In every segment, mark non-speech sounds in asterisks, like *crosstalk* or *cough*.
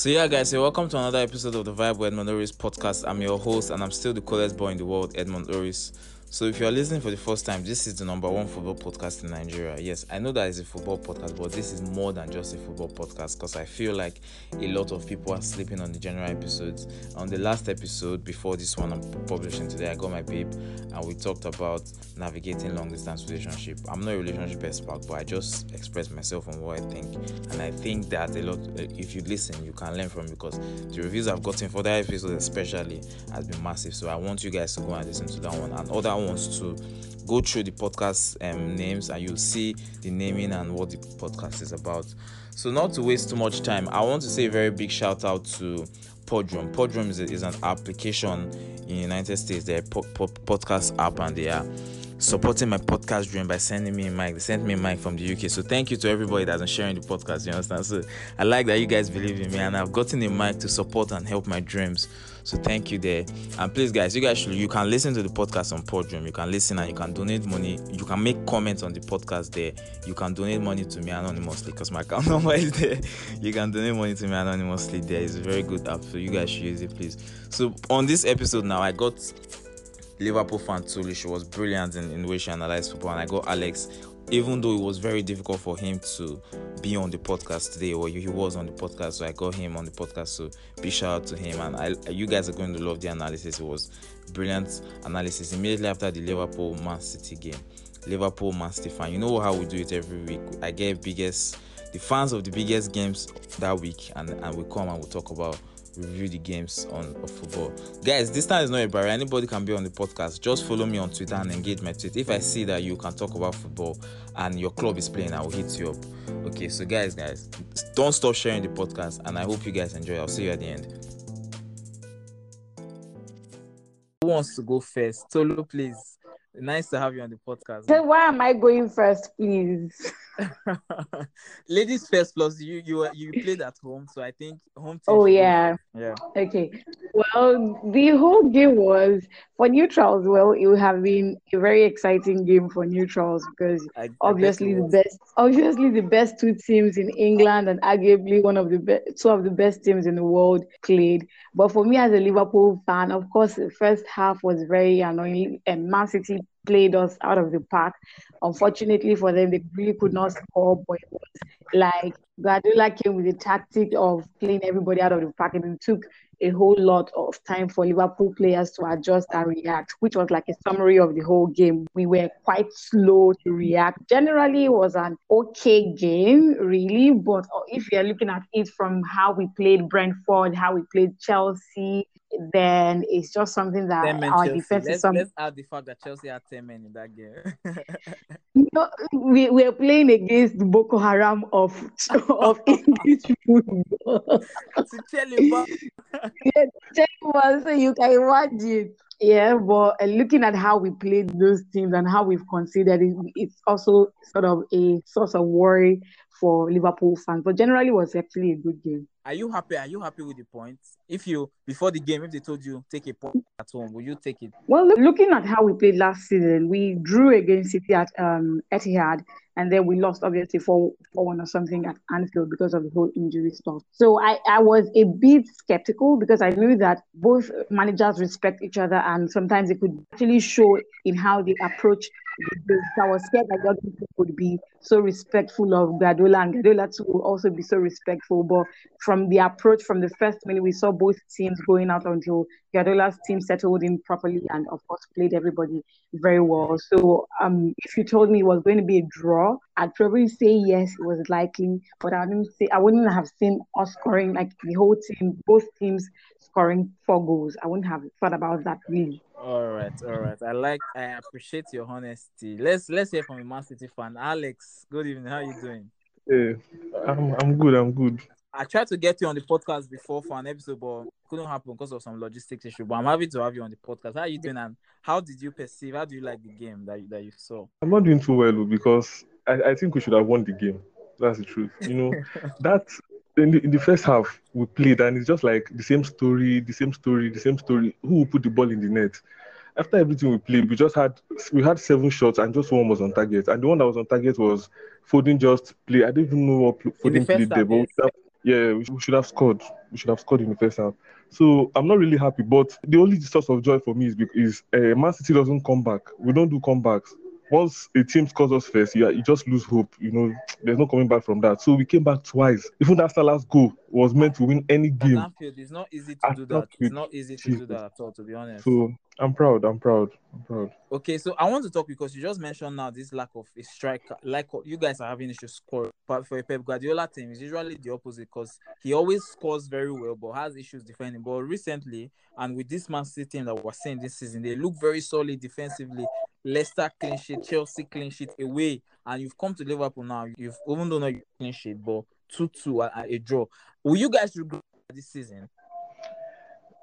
So yeah, guys, so welcome to another episode of the Vibe with Edmund Oris podcast. I'm your host, and I'm still the coolest boy in the world, Edmund Oris. So if you are listening for the first time, this is the number one football podcast in Nigeria. Yes, I know that it's a football podcast, but this is more than just a football podcast because I feel like a lot of people are sleeping on the general episodes. On the last episode before this one I'm publishing today, I got my babe and we talked about navigating long distance relationship. I'm not a relationship expert, but I just express myself on what I think, and I think that a lot. Eh, if you listen, you can learn from because the reviews I've gotten for that episode, especially, has been massive. So I want you guys to go and listen to that one and other wants to go through the podcast um, names and you'll see the naming and what the podcast is about. So, not to waste too much time, I want to say a very big shout out to Podrum. Podrum is, a, is an application in the United States. They're a po- po- podcast app and they are supporting my podcast dream by sending me a mic. They sent me a mic from the UK. So thank you to everybody that's been sharing the podcast. You understand? So I like that you guys believe in me and I've gotten a mic to support and help my dreams. So thank you there. And please guys, you guys should you can listen to the podcast on Podrum. You can listen and you can donate money. You can make comments on the podcast there. You can donate money to me anonymously because my account *laughs* number is there. You can donate money to me anonymously there. It's a very good app. So you guys should use it, please. So on this episode now, I got Liverpool fan Tolu. She was brilliant in, in the way she analyzed football. And I got Alex, even though it was very difficult for him to be on the podcast today, or he was on the podcast, so I got him on the podcast. So big shout out to him. And I, you guys are going to love the analysis. It was brilliant analysis immediately after the Liverpool Man City game. Liverpool Man City fan. You know how we do it every week. I get biggest the fans of the biggest games that week and, and we come and we talk about review the games on of football. Guys, this time is not a barrier. Anybody can be on the podcast. Just follow me on Twitter and engage my tweet. If I see that you can talk about football and your club is playing, I will hit you up. Okay, so guys, guys, don't stop sharing the podcast, and I hope you guys enjoy. I'll see you at the end. Who wants to go first? Solo, please. Nice to have you on the podcast. So why am I going first, please? *laughs* Ladies first. Plus, you you uh, you played at home, so I think home. oh yeah, yeah. Okay. Well, the whole game was for neutrals. Well, it would have been a very exciting game for neutrals because I, obviously I the best, obviously the best two teams in England and arguably one of the best, two of the best teams in the world played. But for me as a Liverpool fan, of course, the first half was very annoying, and Man City played us out of the park. Unfortunately for them, they really could not score, but like Guardiola came with the tactic of playing everybody out of the park, and it took a whole lot of time for Liverpool players to adjust and react, which was like a summary of the whole game. We were quite slow to react. Generally, it was an okay game, really, but if you're looking at it from how we played Brentford, how we played Chelsea, then it's just something that our Chelsea. defense let's, is something. Let's add the fact that Chelsea had 10 men in that game. *laughs* you know, we we're playing against the Boko Haram of *laughs* of English football. *laughs* tell you about. yeah, so you can imagine. Yeah, but uh, looking at how we played those teams and how we've considered it, it's also sort of a source of worry for Liverpool fans. But generally, it was actually a good game. Are you happy? Are you happy with the points? If you before the game, if they told you take a point at home, will you take it? Well, look, looking at how we played last season, we drew against City at um, Etihad, and then we lost obviously for for one or something at Anfield because of the whole injury stuff. So I I was a bit skeptical because I knew that both managers respect each other, and sometimes it could actually show in how they approach I was scared that Jurgen would be so respectful of Guardiola and Guardiola too will also be so respectful. But from the approach from the first minute, we saw both teams going out until Guardiola's team settled in properly and of course played everybody very well. So um, if you told me it was going to be a draw, I'd probably say yes, it was likely. But I wouldn't say I wouldn't have seen us scoring like the whole team, both teams scoring four goals. I wouldn't have thought about that really. All right, all right. I like, I appreciate your honesty. Let's let's hear from a Man City fan, Alex. Good evening. How are you doing? Yeah, I'm I'm good. I'm good. I tried to get you on the podcast before for an episode, but couldn't happen because of some logistics issue. But I'm happy to have you on the podcast. How are you doing? And how did you perceive? How do you like the game that you, that you saw? I'm not doing too well because I, I think we should have won the game. That's the truth. You know, *laughs* that in the, in the first half we played and it's just like the same story, the same story, the same story. Who will put the ball in the net? After everything we played, we just had we had seven shots and just one was on target. And the one that was on target was Foden just play. I don't even know what Foden played there, but Yeah, we should have scored. We should have scored in the first half. So I'm not really happy. But the only source of joy for me is because uh, Man City doesn't come back. We don't do comebacks. Once a team scores us first, you, you just lose hope. You know, there's no coming back from that. So we came back twice. Even that last goal was meant to win any game. Anfield, it's not easy to do that. It's not easy to do that at all, to be honest. So I'm proud. I'm proud. I'm proud. Okay, so I want to talk because you just mentioned now this lack of a striker. Like you guys are having issues score, but for a Pep Guardiola team, it's usually the opposite because he always scores very well, but has issues defending. But recently, and with this Man City team that we're seeing this season, they look very solid defensively. Leicester clean sheet, Chelsea clean sheet away, and you've come to Liverpool now. You've even though not clean sheet, but two two a, a draw. Will you guys regret this season?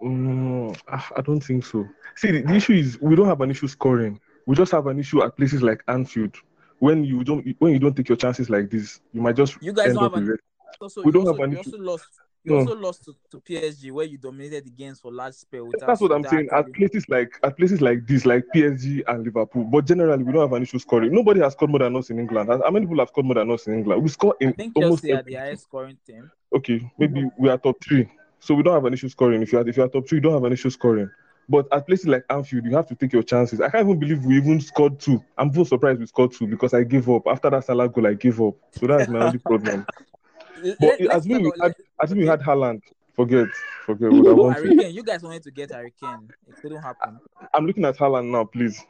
Um, I don't think so. See, the, the, issue is we don't have an issue scoring. We just have an issue at places like Anfield. When you don't when you don't take your chances like this, you might just you guys don't have an, also, we don't also, have an issue. Lost, you no. also lost to, to, PSG where you dominated the games for large spell. That's what I'm saying. At places like at places like this, like PSG and Liverpool, but generally we don't have an issue scoring. Nobody has scored more than us in England. How many people have scored more than us in England? We score in I think almost Chelsea are the highest scoring team. Okay, maybe we are top three. So we don't have an issue scoring. If you are if you are top three, you don't have an issue scoring. But at places like Anfield, you have to take your chances. I can't even believe we even scored two. I'm so surprised we scored two because I gave up. After that Salah goal, I gave up. So that's my only problem. *laughs* but as we had, as we had Haaland, forget, forget. What I want you guys wanted to get Harry Kane. It couldn't happen. I'm looking at Haaland now, please.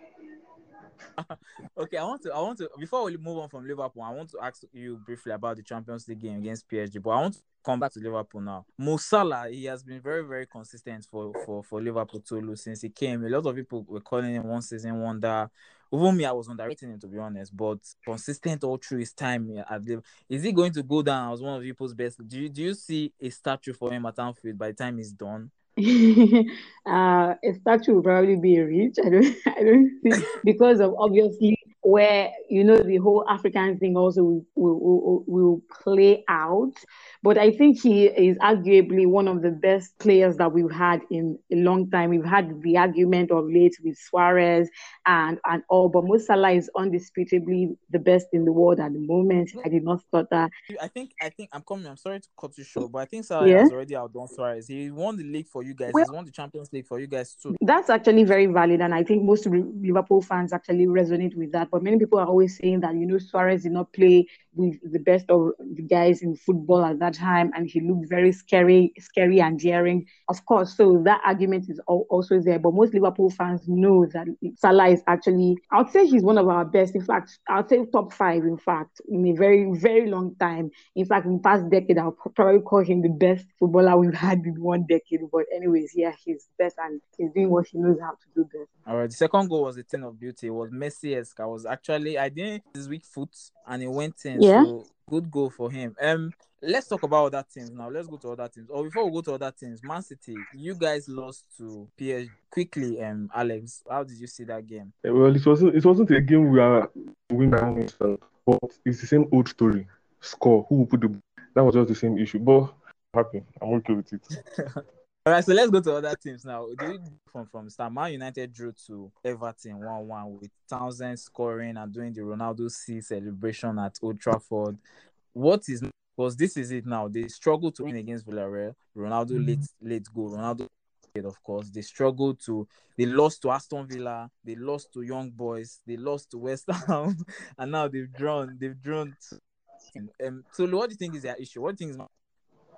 *laughs* okay, I want to I want to before we move on from Liverpool, I want to ask you briefly about the Champions League game against PSG. But I want to come back to Liverpool now. Mo Salah, he has been very, very consistent for for for Liverpool too since he came. A lot of people were calling him one season wonder. Even me, I was underrating him to be honest, but consistent all through his time at Liverpool. Is he going to go down as one of people's best? Do you do you see a statue for him at Anfield by the time he's done? *laughs* uh, a statue will probably be a reach. I don't, *laughs* I don't think because of obviously where you know the whole African thing also will, will, will, will, play out. But I think he is arguably one of the best players that we've had in a long time. We've had the argument of late with Suarez and and all, but Mo Salah is undisputably the best in the world at the moment. I did not thought that. I think I think I'm coming. I'm sorry to cut you short, but I think Salah yeah? has already outdone Suarez. He won the league for you guys. Well, He's won the Champions League for you guys too. That's actually very valid, and I think most Liverpool fans actually resonate with that. But but many people are always saying that, you know, Suarez did not play with the best of the guys in football at that time, and he looked very scary, scary and daring. Of course, so that argument is also there. But most Liverpool fans know that Salah is actually, I would say he's one of our best. In fact, I would say top five. In fact, in a very, very long time. In fact, in the past decade, I'll probably call him the best footballer we've *laughs* had in one decade. But anyways, yeah, he's best, and he's doing what he knows how to do best. All right. The second goal was a thing of beauty. It was Messi-esque. I was actually I didn't his weak foot and it went in. Yeah. So good goal for him. Um let's talk about other teams now. Let's go to other teams. Or before we go to other teams, Man City, you guys lost to PSG quickly. Um, Alex, how did you see that game? Well, it wasn't. It wasn't a game we are winning by but it's the same old story. Score. Who will put the? That was just the same issue. But happy. I'm okay with it. *laughs* All right, so let's go to other teams now. From from start, Man United drew to Everton one one with Townsend scoring and doing the Ronaldo C celebration at Old Trafford. What is because this is it now? They struggle to win against Villarreal. Ronaldo mm-hmm. late late goal. Ronaldo of course. They struggled to they lost to Aston Villa, they lost to Young Boys, they lost to West *laughs* Ham, and now they've drawn, they've drawn to, um, so what do you think is their issue? What do you think is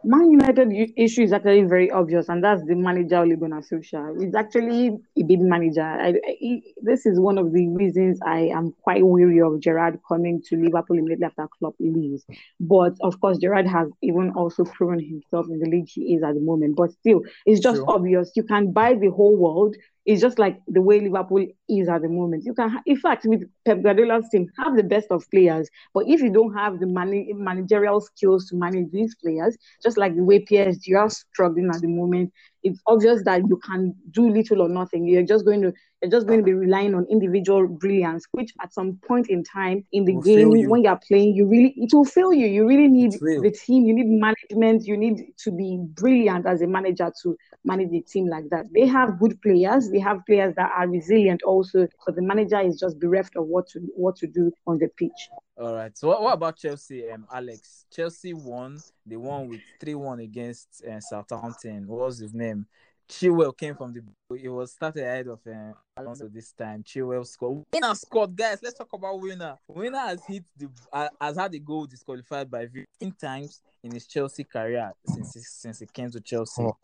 Man United issue is actually very obvious, and that's the manager Ole Gunnar Solskjaer. He's actually a big manager. I, I, this is one of the reasons I am quite weary of Gerrard coming to Liverpool immediately after Klopp leaves. But of course, Gerrard has even also proven himself in the league he is at the moment. But still, it's just True. obvious. You can buy the whole world it's just like the way Liverpool is at the moment. You can, in fact, with Pep Guardiola's team, have the best of players, but if you don't have the man- managerial skills to manage these players, just like the way PSG are struggling at the moment, it's obvious that you can do little or nothing. You're just going to you're just going to be relying on individual brilliance, which at some point in time in the game you. when you're playing, you really it will fail you. You really need the team, you need management, you need to be brilliant as a manager to manage the team like that. They have good players, they have players that are resilient also, but the manager is just bereft of what to what to do on the pitch. All right. So what, what about Chelsea, um, Alex? Chelsea won. they won with three one against uh, Southampton. What was his name? Chilwell came from the. It was started ahead of uh, Alonso this time. Chilwell scored. Werner scored, guys. Let's talk about Werner. Werner has hit the uh, has had a goal disqualified by 15 times in his Chelsea career since he, since he came to Chelsea. Oh.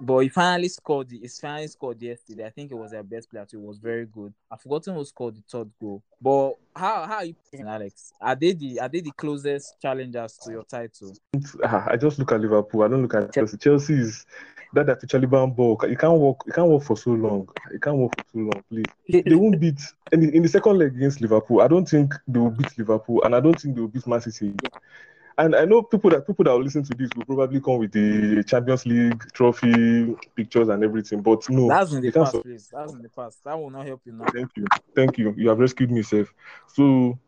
But he finally scored. He finally scored yesterday. I think it was their best player. Too. It was very good. I've forgotten who scored the third goal. But how how are you playing, Alex? Are they the are they the closest challengers to your title? Ah, I just look at Liverpool. I don't look at Chelsea. Chelsea is that that Taliban ball. You can't walk. You can't walk for so long. You can't walk for too long, please. they won't beat in, in the second leg against Liverpool. I don't think they will beat Liverpool, and I don't think they will beat Man City. And I know people that people that will listen to this will probably come with the Champions League trophy pictures and everything. But no, that's in the past, please. That's in the past. That will not help you now. Thank you, thank you. You have rescued me, safe. So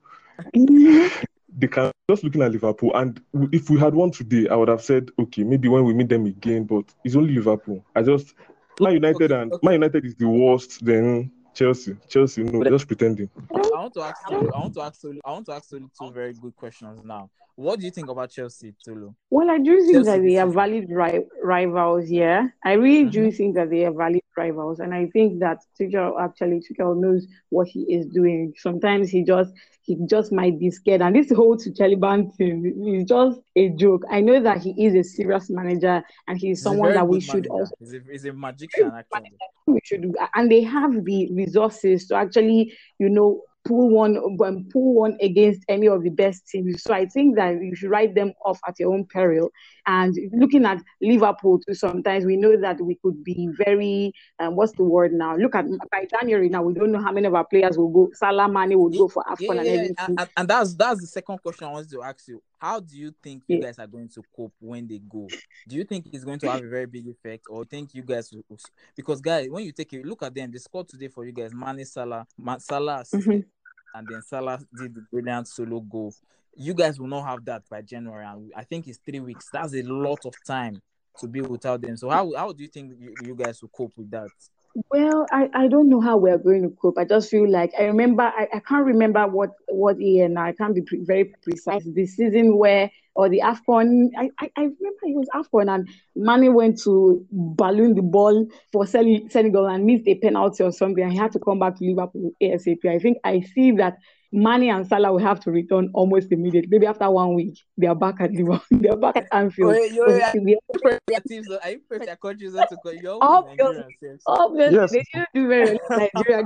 they can just looking at Liverpool, and if we had won today, I would have said, okay, maybe when we meet them again, but it's only Liverpool. I just Man United okay, and okay. Man United is the worst. Then Chelsea, Chelsea, no, just pretending. I want to ask you. I want to ask you. I want to ask you two very good questions now. What do you think about Chelsea, Tolu? Well, I do think Chelsea that they are valid ri- rivals. Yeah, I really mm-hmm. do think that they are valid rivals, and I think that Tuchel actually Tuchel knows what he is doing. Sometimes he just he just might be scared, and this whole Tuchel thing is just a joke. I know that he is a serious manager, and he's, he's someone that we should manager. also. He's a, he's a magician, actually. We should, and they have the resources to actually, you know, pull one um, pull one against any of the best teams. So I think that you should write them off at your own peril. And looking at Liverpool too, sometimes we know that we could be very um, what's the word now? Look at by January now, we don't know how many of our players will go. Salah Mane will go for AFCON yeah, and everything. And, and, that's that's the second question I wanted to ask you. How do you think you guys are going to cope when they go? Do you think it's going to have a very big effect, or think you guys will, because guys, when you take a look at them, they scored today for you guys. Mane Salah, Salah. Mm-hmm and then Salah did the brilliant solo goal. You guys will not have that by January, and I think it's three weeks. That's a lot of time to be without them. So how how do you think you, you guys will cope with that? Well, I, I don't know how we're going to cope. I just feel like I remember I, I can't remember what what year now. I can't be pre- very precise. The season where or the AFCON, I, I, I remember it was AFCON and Mane went to balloon the ball for Senegal and missed a penalty or something I had to come back to Liverpool ASAP. I think I see that Mane and Salah will have to return almost immediately. Maybe after one week, they are back at Liverpool. they are back at Anfield. Wait, yo, yeah. Their teams, are you prefer countries to go? You're obviously, obviously yes. they should do very well Nigeria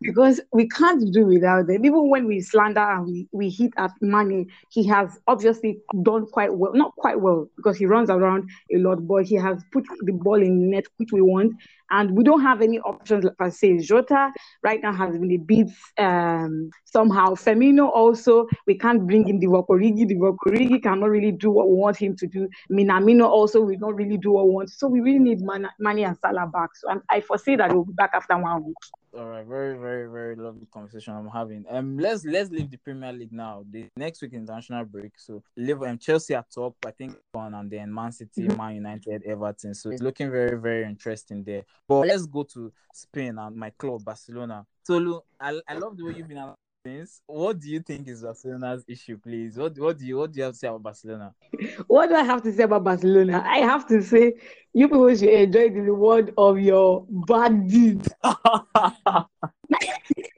because we can't do without them. Even when we slander and we, we hit at money, he has obviously done quite well. Not quite well because he runs around a lot, but he has put the ball in net, which we want. And we don't have any options per se. Jota right now has been a bit um, somehow. Firmino also, we can't bring in the Origi. The Origi cannot really do what we want him to do. Minamino also will not really do what we want. So we really need Mane and Salah back. So I'm, I foresee that we'll be back after one week. All right, very, very, very lovely conversation I'm having. Um, let's let's leave the Premier League now. The next week international break. So Liverpool and Chelsea are top, I think one, and then Man City, mm-hmm. Man United, Everton. So it's looking very, very interesting there. But let's go to Spain and my club, Barcelona. Tolu, I, I love the way you've been things. What do you think is Barcelona's issue, please? What what do you what do you have to say about Barcelona? *laughs* What do I have to say about Barcelona? I have to say you people should enjoy the reward of your bad deeds. *laughs* *laughs*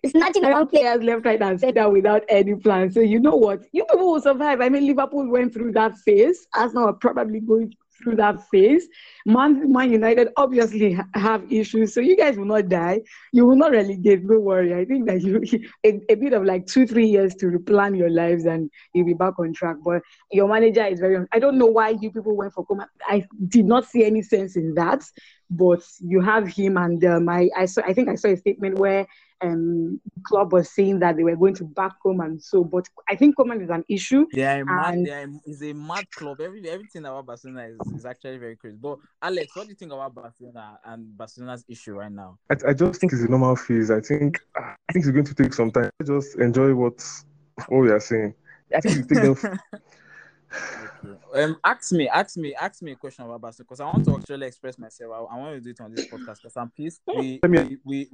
It's snatching around players left, right, and center without any plan. So you know what? You people will survive. I mean, Liverpool went through that phase. Arsenal are probably going through that phase. Man, Man United obviously have issues, so you guys will not die. You will not relegate. Don't worry. I think that you *laughs* a, a bit of like two, three years to replan your lives, and you'll be back on track. But your manager is very. I don't know why you people went for Koeman. I did not see any sense in that. But you have him, and um, I, I saw. I think I saw a statement where um, club was saying that they were going to back Koeman. So, but I think Koeman is an issue. Yeah, and... it's a mad club. Every everything about Barcelona is, is actually very crazy. But Alex, what do you think about Barcelona and Barcelona's issue right now? I, I just think it's a normal phase. I think I think it's going to take some time. Just enjoy what what we are saying. I think you take them. *laughs* Um, ask me, ask me, ask me a question about Barcelona because I want to actually express myself. I, I, want to do it on this podcast because I'm pissed. We we, we,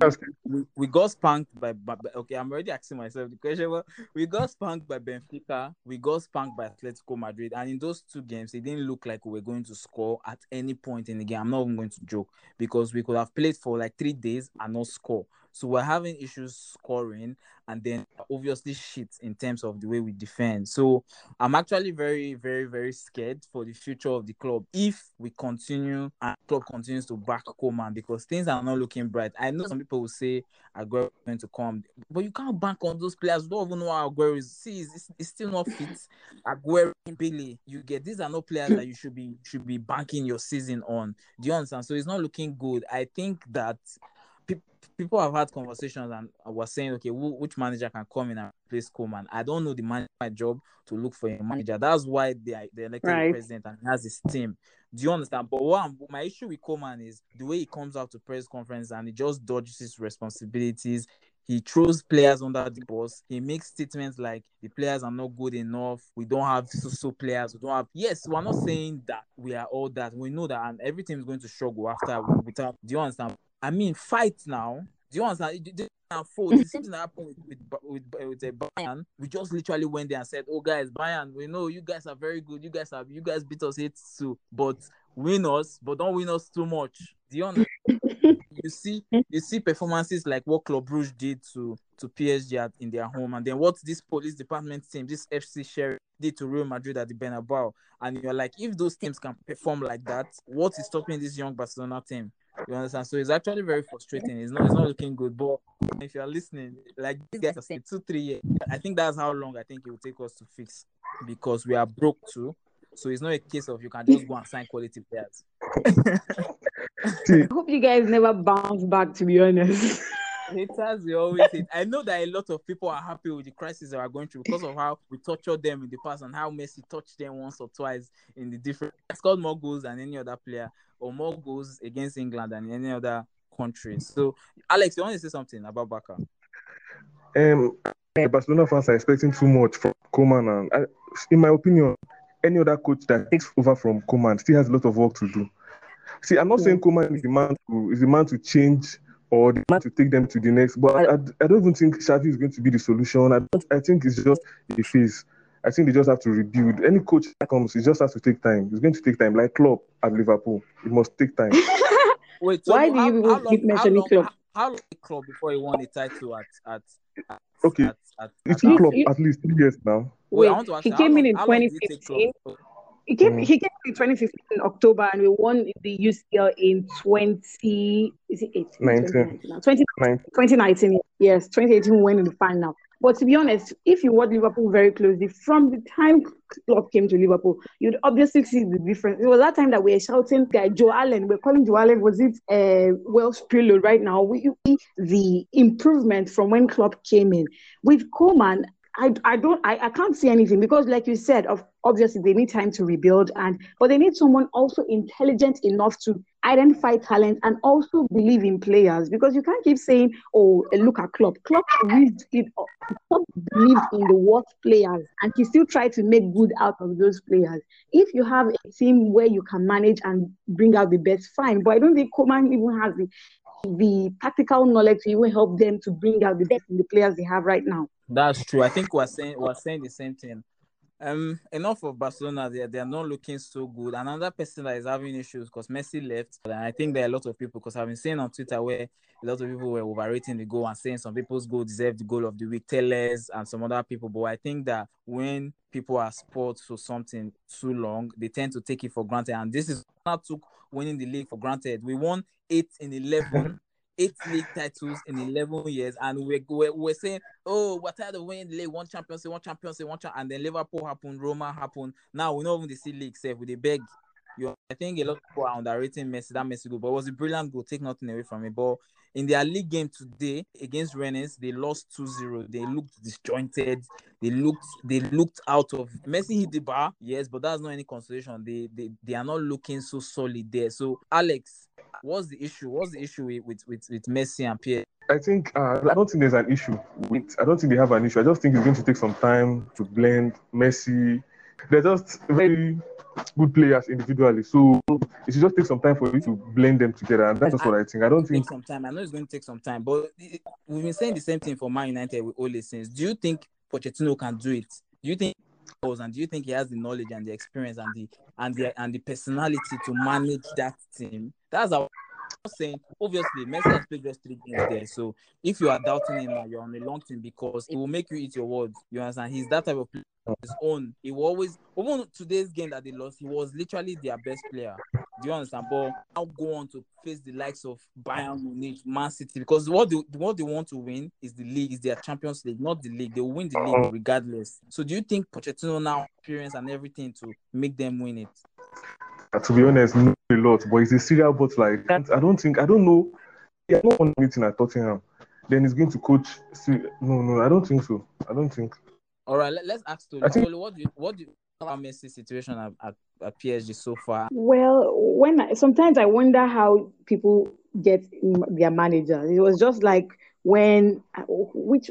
we, we got spanked by, by, okay. I'm already asking myself the question. But we got spanked by Benfica. We got spanked by Atletico Madrid, and in those two games, it didn't look like we were going to score at any point in the game. I'm not even going to joke because we could have played for like three days and not score. So we're having issues scoring, and then obviously shit in terms of the way we defend. So I'm actually very, very, very scared for the future of the club if we continue and club continues to back Koeman because things are not looking bright. I know some people will say Aguero is going to come, but you can't bank on those players. Don't even know how Aguero is. See, it's, it's still not fit. Aguero, Billy, you get these are not players that you should be should be banking your season on. Do you understand? So it's not looking good. I think that people have had conversations and were saying, okay, who, which manager can come in and replace Koeman? I don't know the man my job to look for a manager. That's why they they elected right. the president and has his team. Do you understand? But what I'm, my issue with Koeman is the way he comes out to press conference and he just dodges his responsibilities. He throws players under the bus. He makes statements like the players are not good enough. We don't have so-so players. We don't have. Yes, we're not saying that we are all that. We know that, and everything is going to struggle after. Without, do you understand? I mean, fight now. Do you understand? This unfold. The same *laughs* thing happened with with, with, with, with uh, Bayern. We just literally went there and said, "Oh, guys, Bayern, we know you guys are very good. You guys have you guys beat us eight two, but win us, but don't win us too much." Do you understand? you see, you see performances like what Club Brugge did to to PSG at, in their home, and then what this police department team, this FC Sheriff did to Real Madrid at the Bernabeu, and you're like, if those teams can perform like that, what is stopping this young Barcelona team? You understand? So it's actually very frustrating. It's not it's not looking good. But if you're listening, like these guys are saying two, three years. I think that's how long I think it will take us to fix because we are broke too. So it's not a case of you can just go and sign quality players. I hope you guys never bounce back to be honest. *laughs* haters we always hate. I know that a lot of people are happy with the crisis that we're going through because of how we tortured them in the past and how Messi touched them once or twice in the different He scored more goals than any other player or more goals against England than any other country. So Alex, you want to say something about Barca? Um Barcelona fans are expecting too much from Koeman and I, in my opinion, any other coach that takes over from Koeman still has a lot of work to do. See, I'm not yeah. saying Koeman is the man to is the man to change or the man to take them to the next. But I, I, I don't even think Xavi is going to be the solution. I, I think it's just a phase. I think they just have to rebuild. Any coach that comes, it just has to take time. It's going to take time. Like Klopp at Liverpool, it must take time. *laughs* Wait, so why do you how, keep mentioning Klopp? How, long Klopp before he won the title at at? at okay, at, at, it's Klopp at least three years now. Wait, Wait he came in in 2015. He came, mm. he came in 2015 in October and we won the UCL in 20, is it 18? 19. 2019. Yes, 2018 we went in the final. But to be honest, if you watch Liverpool very closely, from the time Klopp came to Liverpool, you'd obviously see the difference. It was that time that we were shouting, guy Joe Allen, we're calling Joe Allen, was it uh, Welsh Pirlo right now? We see the improvement from when Klopp came in. With Koeman, I, I don't I, I can't see anything because like you said of obviously they need time to rebuild and but they need someone also intelligent enough to identify talent and also believe in players because you can't keep saying oh look at Klopp. Klopp reached it Klopp believed in the worst players and he still tried to make good out of those players. If you have a team where you can manage and bring out the best fine but I don't think Koeman even has the the tactical knowledge to even help them to bring out the best in the players they have right now that's true. I think we're saying we're saying the same thing. Um, enough of Barcelona. They they are not looking so good. Another person that is having issues because Messi left, and I think there are a lot of people because I've been seeing on Twitter where a lot of people were overrating the goal and saying some people's goal deserved the goal of the week, Telles and some other people. But I think that when people are sports for something too long, they tend to take it for granted, and this is not took winning the league for granted. We won eight in eleven *laughs* eight league titles in 11 years, and we're, we're, we're saying, oh, we're tired of winning the league, one championship, one championship, one championship, and then Liverpool happened, Roma happened. Now we know even the C League, safe with the beg. You I think a lot of people are underrating Messi, that Messi goal, but it was a brilliant goal, take nothing away from it. But in their league game today against Rennes, they lost 2-0. They looked disjointed. They looked they looked out of Messi hit the bar, yes, but that's not any consolation. They they, they are not looking so solid there. So Alex, what's the issue? What's the issue with with, with, Messi and Pierre? I think uh, I don't think there's an issue with. I don't think they have an issue. I just think it's going to take some time to blend Messi, they're just very good players individually. So it should just take some time for you to blend them together, and that's just what I think. I don't think some time. I know it's going to take some time, but we've been saying the same thing for Man United with Ole since. Do you think Pochettino can do it? Do you think and do you think he has the knowledge and the experience and the and the and the personality to manage that team? That's our saying obviously Messi has played just three games there. So if you are doubting him, you're on a long team because it will make you eat your words. You understand? He's that type of player his own. He will always even today's game that they lost, he was literally their best player. Do you understand? But now go on to face the likes of Bayern Munich, Man City, because what they what they want to win is the league, is their Champions League, not the league. They will win the league regardless. So do you think Pochettino now experience and everything to make them win it? To be honest, not a lot, but he's a serial but like I don't think I don't know. Yeah, not on anything at Tottenham. Then he's going to coach. No, no, I don't think so. I don't think. All right, let, us ask Tolu. Think... what do you what do you about Messi situation at, at, at, PSG so far? Well, when I, sometimes I wonder how people get their managers. It was just like when which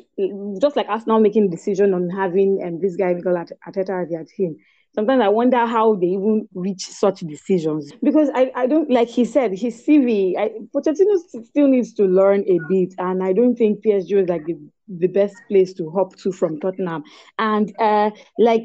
just like us now making decision on having um, this guy Mikel Arteta as their team sometimes I wonder how they even reach such decisions because I, I don't like he said his CV. I, Pochettino still needs to learn a bit, and I don't think PSG is like the the best place to hop to from Tottenham. And uh, like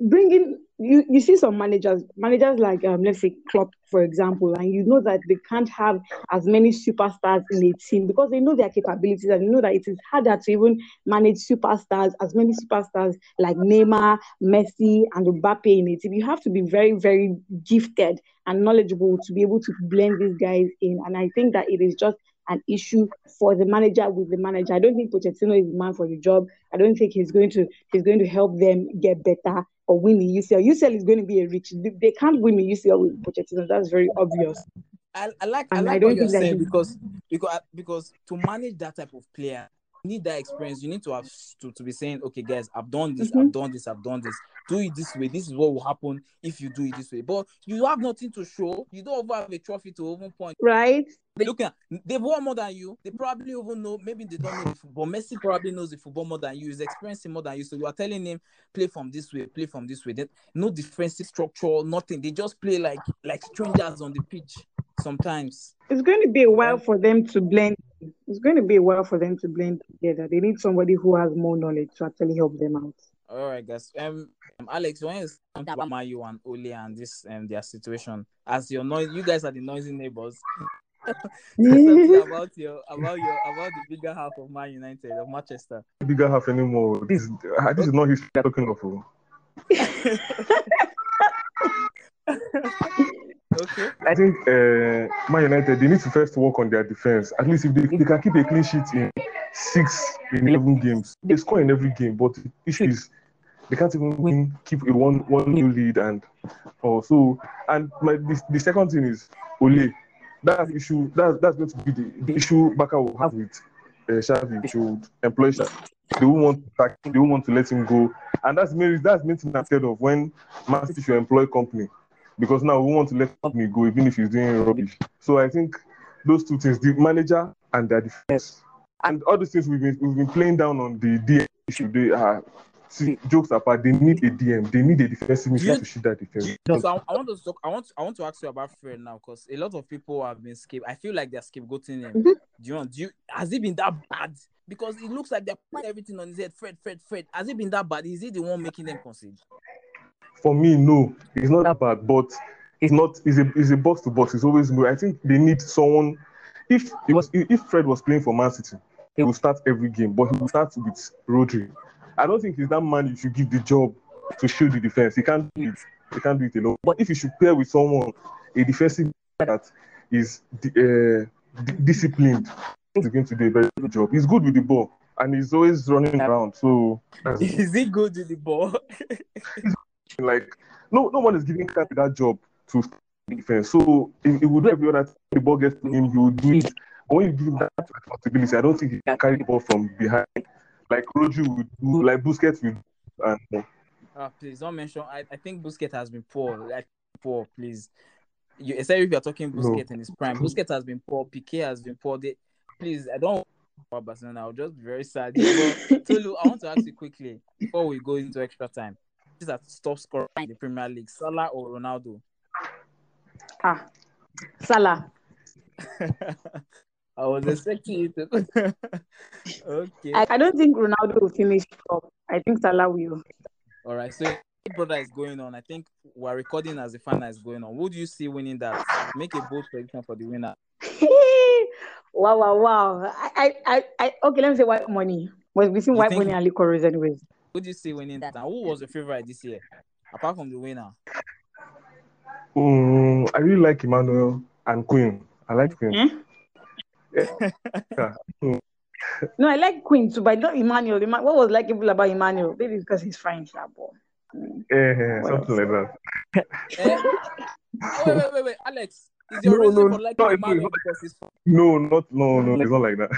bringing you, you see some managers, managers like um, let's say Klopp, for example, and you know that they can't have as many superstars in a team because they know their capabilities and you know that it is harder to even manage superstars, as many superstars like Neymar, Messi, and Mbappe in a team. You have to be very, very gifted and knowledgeable to be able to blend these guys in. And I think that it is just an issue for the manager with the manager. I don't think Pochettino is the man for the job. I don't think he's going to he's going to help them get better or win the UCL. UCL is going to be a rich. They can't win the UCL with Pochettino. That's very obvious. I, I like I like I what you're saying because because because to manage that type of player, you need that experience. You need to have to, to be saying, okay, guys, I've done this, mm-hmm. I've done this, I've done this. Do it this way. This is what will happen if you do it this way. But you have nothing to show. You don't have a trophy to even point. Right. They look at they've won more than you. They probably even know. Maybe they don't know the football. Messi probably knows the football more than you. He's experiencing more than you. So you are telling him play from this way, play from this way. Then no defensive structure, nothing. They just play like like strangers on the pitch sometimes. It's going to be a while for them to blend it's going to be a while for them to blend together. They need somebody who has more knowledge to actually help them out. All right, guys. Um, um Alex, when is about Mayu and Ole and this um their situation? As your noise, you guys are the noisy neighbors. Something *laughs* about your about your about the bigger half of Man United of Manchester. Bigger half anymore. This uh, this is not history talking of. Oh. *laughs* Okay. I think uh, Man United they need to first work on their defense. At least if they, they can keep a clean sheet in six in eleven games, they score in every game. But the issue is they can't even win, keep a one one new lead and also and my the, the second thing is Ole. That issue that that's going to be the, the issue Barca will have with uh, Xavi should employ Xavi. They won't want to they won't want to let him go, and that's maybe that's thing I'm scared of when Man City should employ company, because now we want to let me go even if he's doing rubbish. So I think those two things, the manager and the defense, and all these things we've been we've been playing down on the issue. They are see jokes apart. They need a DM. They need a defensive midfielder to shoot that defense. So I, I, want to talk. I want I want to ask you about Fred now because a lot of people have been scape. I feel like they're scapegoating him. Mm-hmm. Do you want? Do you has it been that bad? Because it looks like they're putting everything on his head. Fred, Fred, Fred. Has it been that bad? Is he the one making them concede? for me, no, it's not that bad, but it's not. It's a it's a box to box. It's always good. I think they need someone. If it was if Fred was playing for Man City, he will start every game, but he will start with Rodri. I don't think he's that man you should give the job to shield the defense. He can't do it. He can't do it alone. But if you should pair with someone, a defensive that is uh, d- disciplined, he's going to do a very good job. He's good with the ball and he's always running around. So is he good with the ball? *laughs* Like no no one is giving Kante that job to defense. So it, it would every other the ball gets to him, he would do it. But when you give him that responsibility, I don't think he can carry the ball from behind. Like Roger would do, like Busquets would and uh, please don't mention I, I think Busquets has been poor. Like poor, please. You especially if you're talking Busquets no. in his prime. Busquets has been poor, Piqué has been poor. They, please, I don't about Barcelona. I'll just be very sad. But *laughs* Tolu, I want to ask you quickly before we go into extra time that top scorer in the Premier League, Salah or Ronaldo? Ah, Salah. *laughs* I was expecting you to. *laughs* okay. I, I, don't think Ronaldo will finish top. I think Salah will. All right. So brother is going on. I think we're recording as the final is going on. Who do you see winning that? Make a bold prediction for the winner. *laughs* wow, wow, wow. I, I, I, okay, let me say white money. Was between you white money and liquor anyways. Who do you see winning that? And who was your favorite this year? Apart from the winner. Um, I really like Emmanuel and Queen. I like Queen. Hmm? Yeah. *laughs* no, I like Queen too, but not Emmanuel. What was likable about Emmanuel? Maybe because he's French, yeah, boy. Yeah, yeah something like that. eh? *laughs* wait, wait, wait, wait, Alex. Is your no, reason no, for liking no, Emmanuel because he's No, not no, no, it's not like that.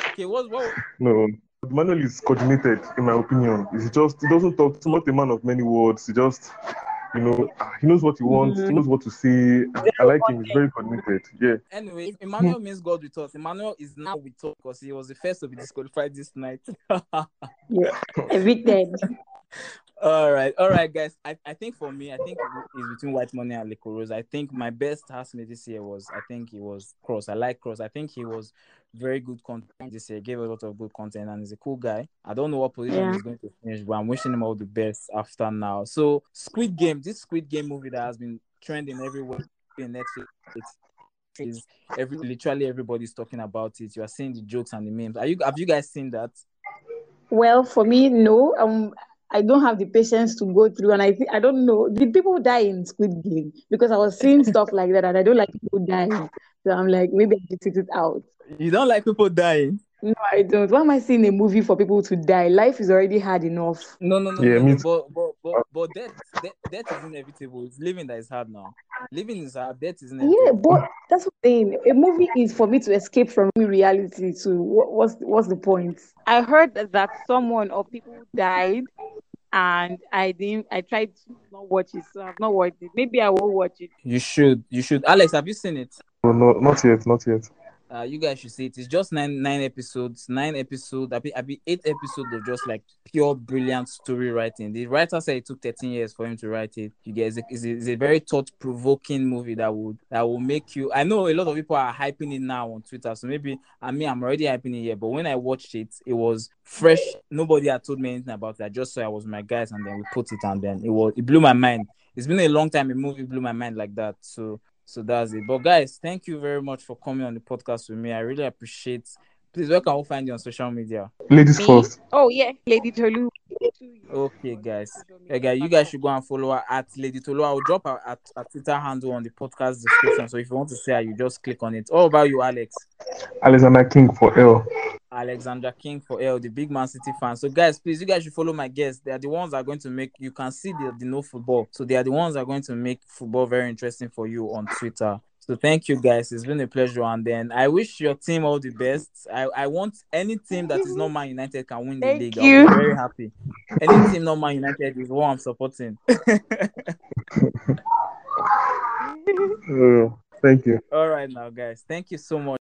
*laughs* okay, what's what? No. Manuel is coordinated, in my opinion. He just he doesn't talk. He's not a man of many words. He just you know, ah, he knows what he wants. Mm-hmm. He knows what to say. I like him. He's very coordinated. Yeah. Anyway, Emmanuel means God with us. Emmanuel is now with us because he was the first to be disqualified this night. *laughs* yeah, evicted. *laughs* all right, all right, guys. I, I think for me, I think it's between White Money and Rose. I think my best housemate this year was I think he was Cross. I like Cross. I think he was very good content this year. Gave a lot of good content and he's a cool guy. I don't know what position yeah. he's going to finish, but I'm wishing him all the best after now. So Squid Game, this Squid Game movie that has been trending everywhere in Netflix. It's is every literally everybody's talking about it. You are seeing the jokes and the memes. Are you have you guys seen that? Well, for me, no. Um, I don't have the patience to go through, and I think I don't know. Did people die in Squid Game? Because I was seeing stuff like that, and I don't like people dying. So I'm like, maybe I should take it out. You don't like people dying? No, I don't. Why am I seeing a movie for people to die? Life is already hard enough. No, no, no. Yeah, no, no. But, but, but, but death, death, death is inevitable. It's living that is hard now. Living is hard. Death is inevitable. Yeah, but that's what I'm saying. A movie is for me to escape from reality. To what, what's what's the point? I heard that someone or people died and I didn't. I tried to not watch it, so I've not watched it. Maybe I will watch it. You should. You should. Alex, have you seen it? No, no, not yet. Not yet. Uh, you guys should see it. It's just nine nine episodes. Nine episodes. I be I be eight episodes of just like pure brilliant story writing. The writer said it took 13 years for him to write it. You guys, it's a, it's a very thought provoking movie that would that will make you. I know a lot of people are hyping it now on Twitter, so maybe I mean I'm already hyping it here. But when I watched it, it was fresh. Nobody had told me anything about it. I just saw I was my guys, and then we put it, and then it was it blew my mind. It's been a long time a movie blew my mind like that. So so that's it. But guys, thank you very much for coming on the podcast with me. I really appreciate. Please, where can we find you on social media? Ladies me? first. Oh yeah, Lady Tolu. Okay, guys. Hey, guys, you guys should go and follow her at Lady Tolu. I'll drop her at, at Twitter handle on the podcast description. So if you want to see her, you just click on it. All about you, Alex. Alexander King for L. Alexander King for L, the big Man City fan. So, guys, please, you guys should follow my guests. They are the ones that are going to make you can see the, the no football. So, they are the ones that are going to make football very interesting for you on Twitter. So thank you guys. It's been a pleasure. And then I wish your team all the best. I, I want any team that is not Man United can win the thank league. You. I'll be very happy. Any team not Man United is what I'm supporting. uh, *laughs* thank you. All right now, guys. Thank you so much.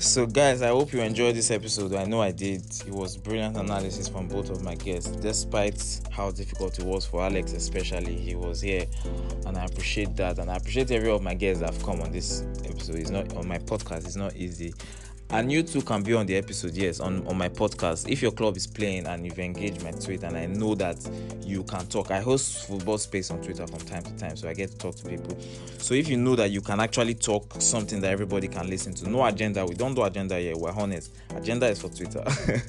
So, guys, I hope you enjoyed this episode. I know I did. It was brilliant analysis from both of my guests, despite how difficult it was for Alex, especially. He was here, and I appreciate that. And I appreciate every of my guests that have come on this episode. It's not on my podcast. It's not easy and you too can be on the episode yes on, on my podcast. If your club is playing and you've engaged my tweet and i know that you can talk i host football space on twitter from time to time so i get to talk to people. So if you know that you can actually talk something that everybody can listen to no agenda we don't do agenda here we're honest. Agenda is for twitter. *laughs*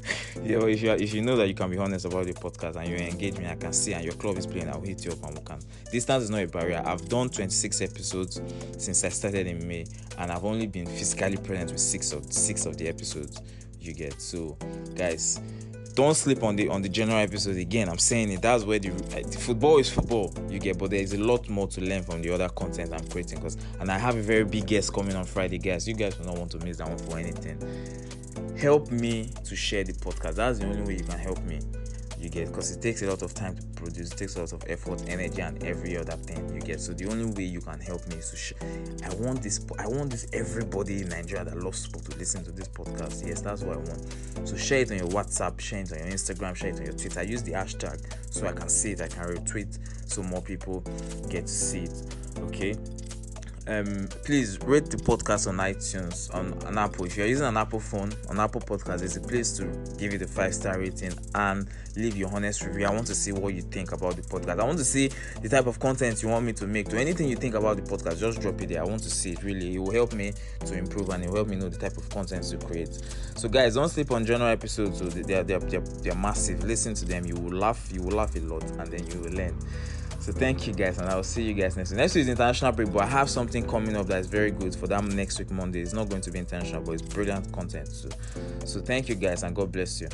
Yeah well, if you if you know that you can be honest about your podcast and you engage me i can see and your club is playing i'll hit you up and we can distance is not a barrier. I've done 26 episodes since i started in may and i've only been physically present with six of six of the episodes you get. So, guys, don't sleep on the on the general episode again. I'm saying it. That's where the, uh, the, football is football. You get, but there is a lot more to learn from the other content I'm creating. Because and I have a very big guest coming on Friday, guys. You guys will not want to miss that one for anything. Help me to share the podcast. That's the only way you can help me you get because it takes a lot of time to produce it takes a lot of effort energy and every other thing you get. So the only way you can help me is to sh- i want this i want this everybody in nigeria that loves sport to listen to this podcast. Yes that's what i want. So share it on your whatsapp share it on your instagram share it on your twitter. Use the hashtag so i can see it i can retweet so more people get to see it okay um, please rate the podcast on iTunes on, on Apple. If you're using an Apple phone on Apple Podcast, there's a place to give it a five star rating and leave your honest review. I want to see what you think about the podcast. I want to see the type of content you want me to make. To anything you think about the podcast, just drop it there. I want to see it really. It will help me to improve and it will help me know the type of content to create. So, guys, don't sleep on general episodes. They're, they're, they're, they're massive. Listen to them. You will laugh. You will laugh a lot, and then you will learn. So thank you guys, and I will see you guys next week. Next week is international break, but I have something coming up that is very good for that next week Monday. It's not going to be intentional, but it's brilliant content. So, so thank you guys, and God bless you.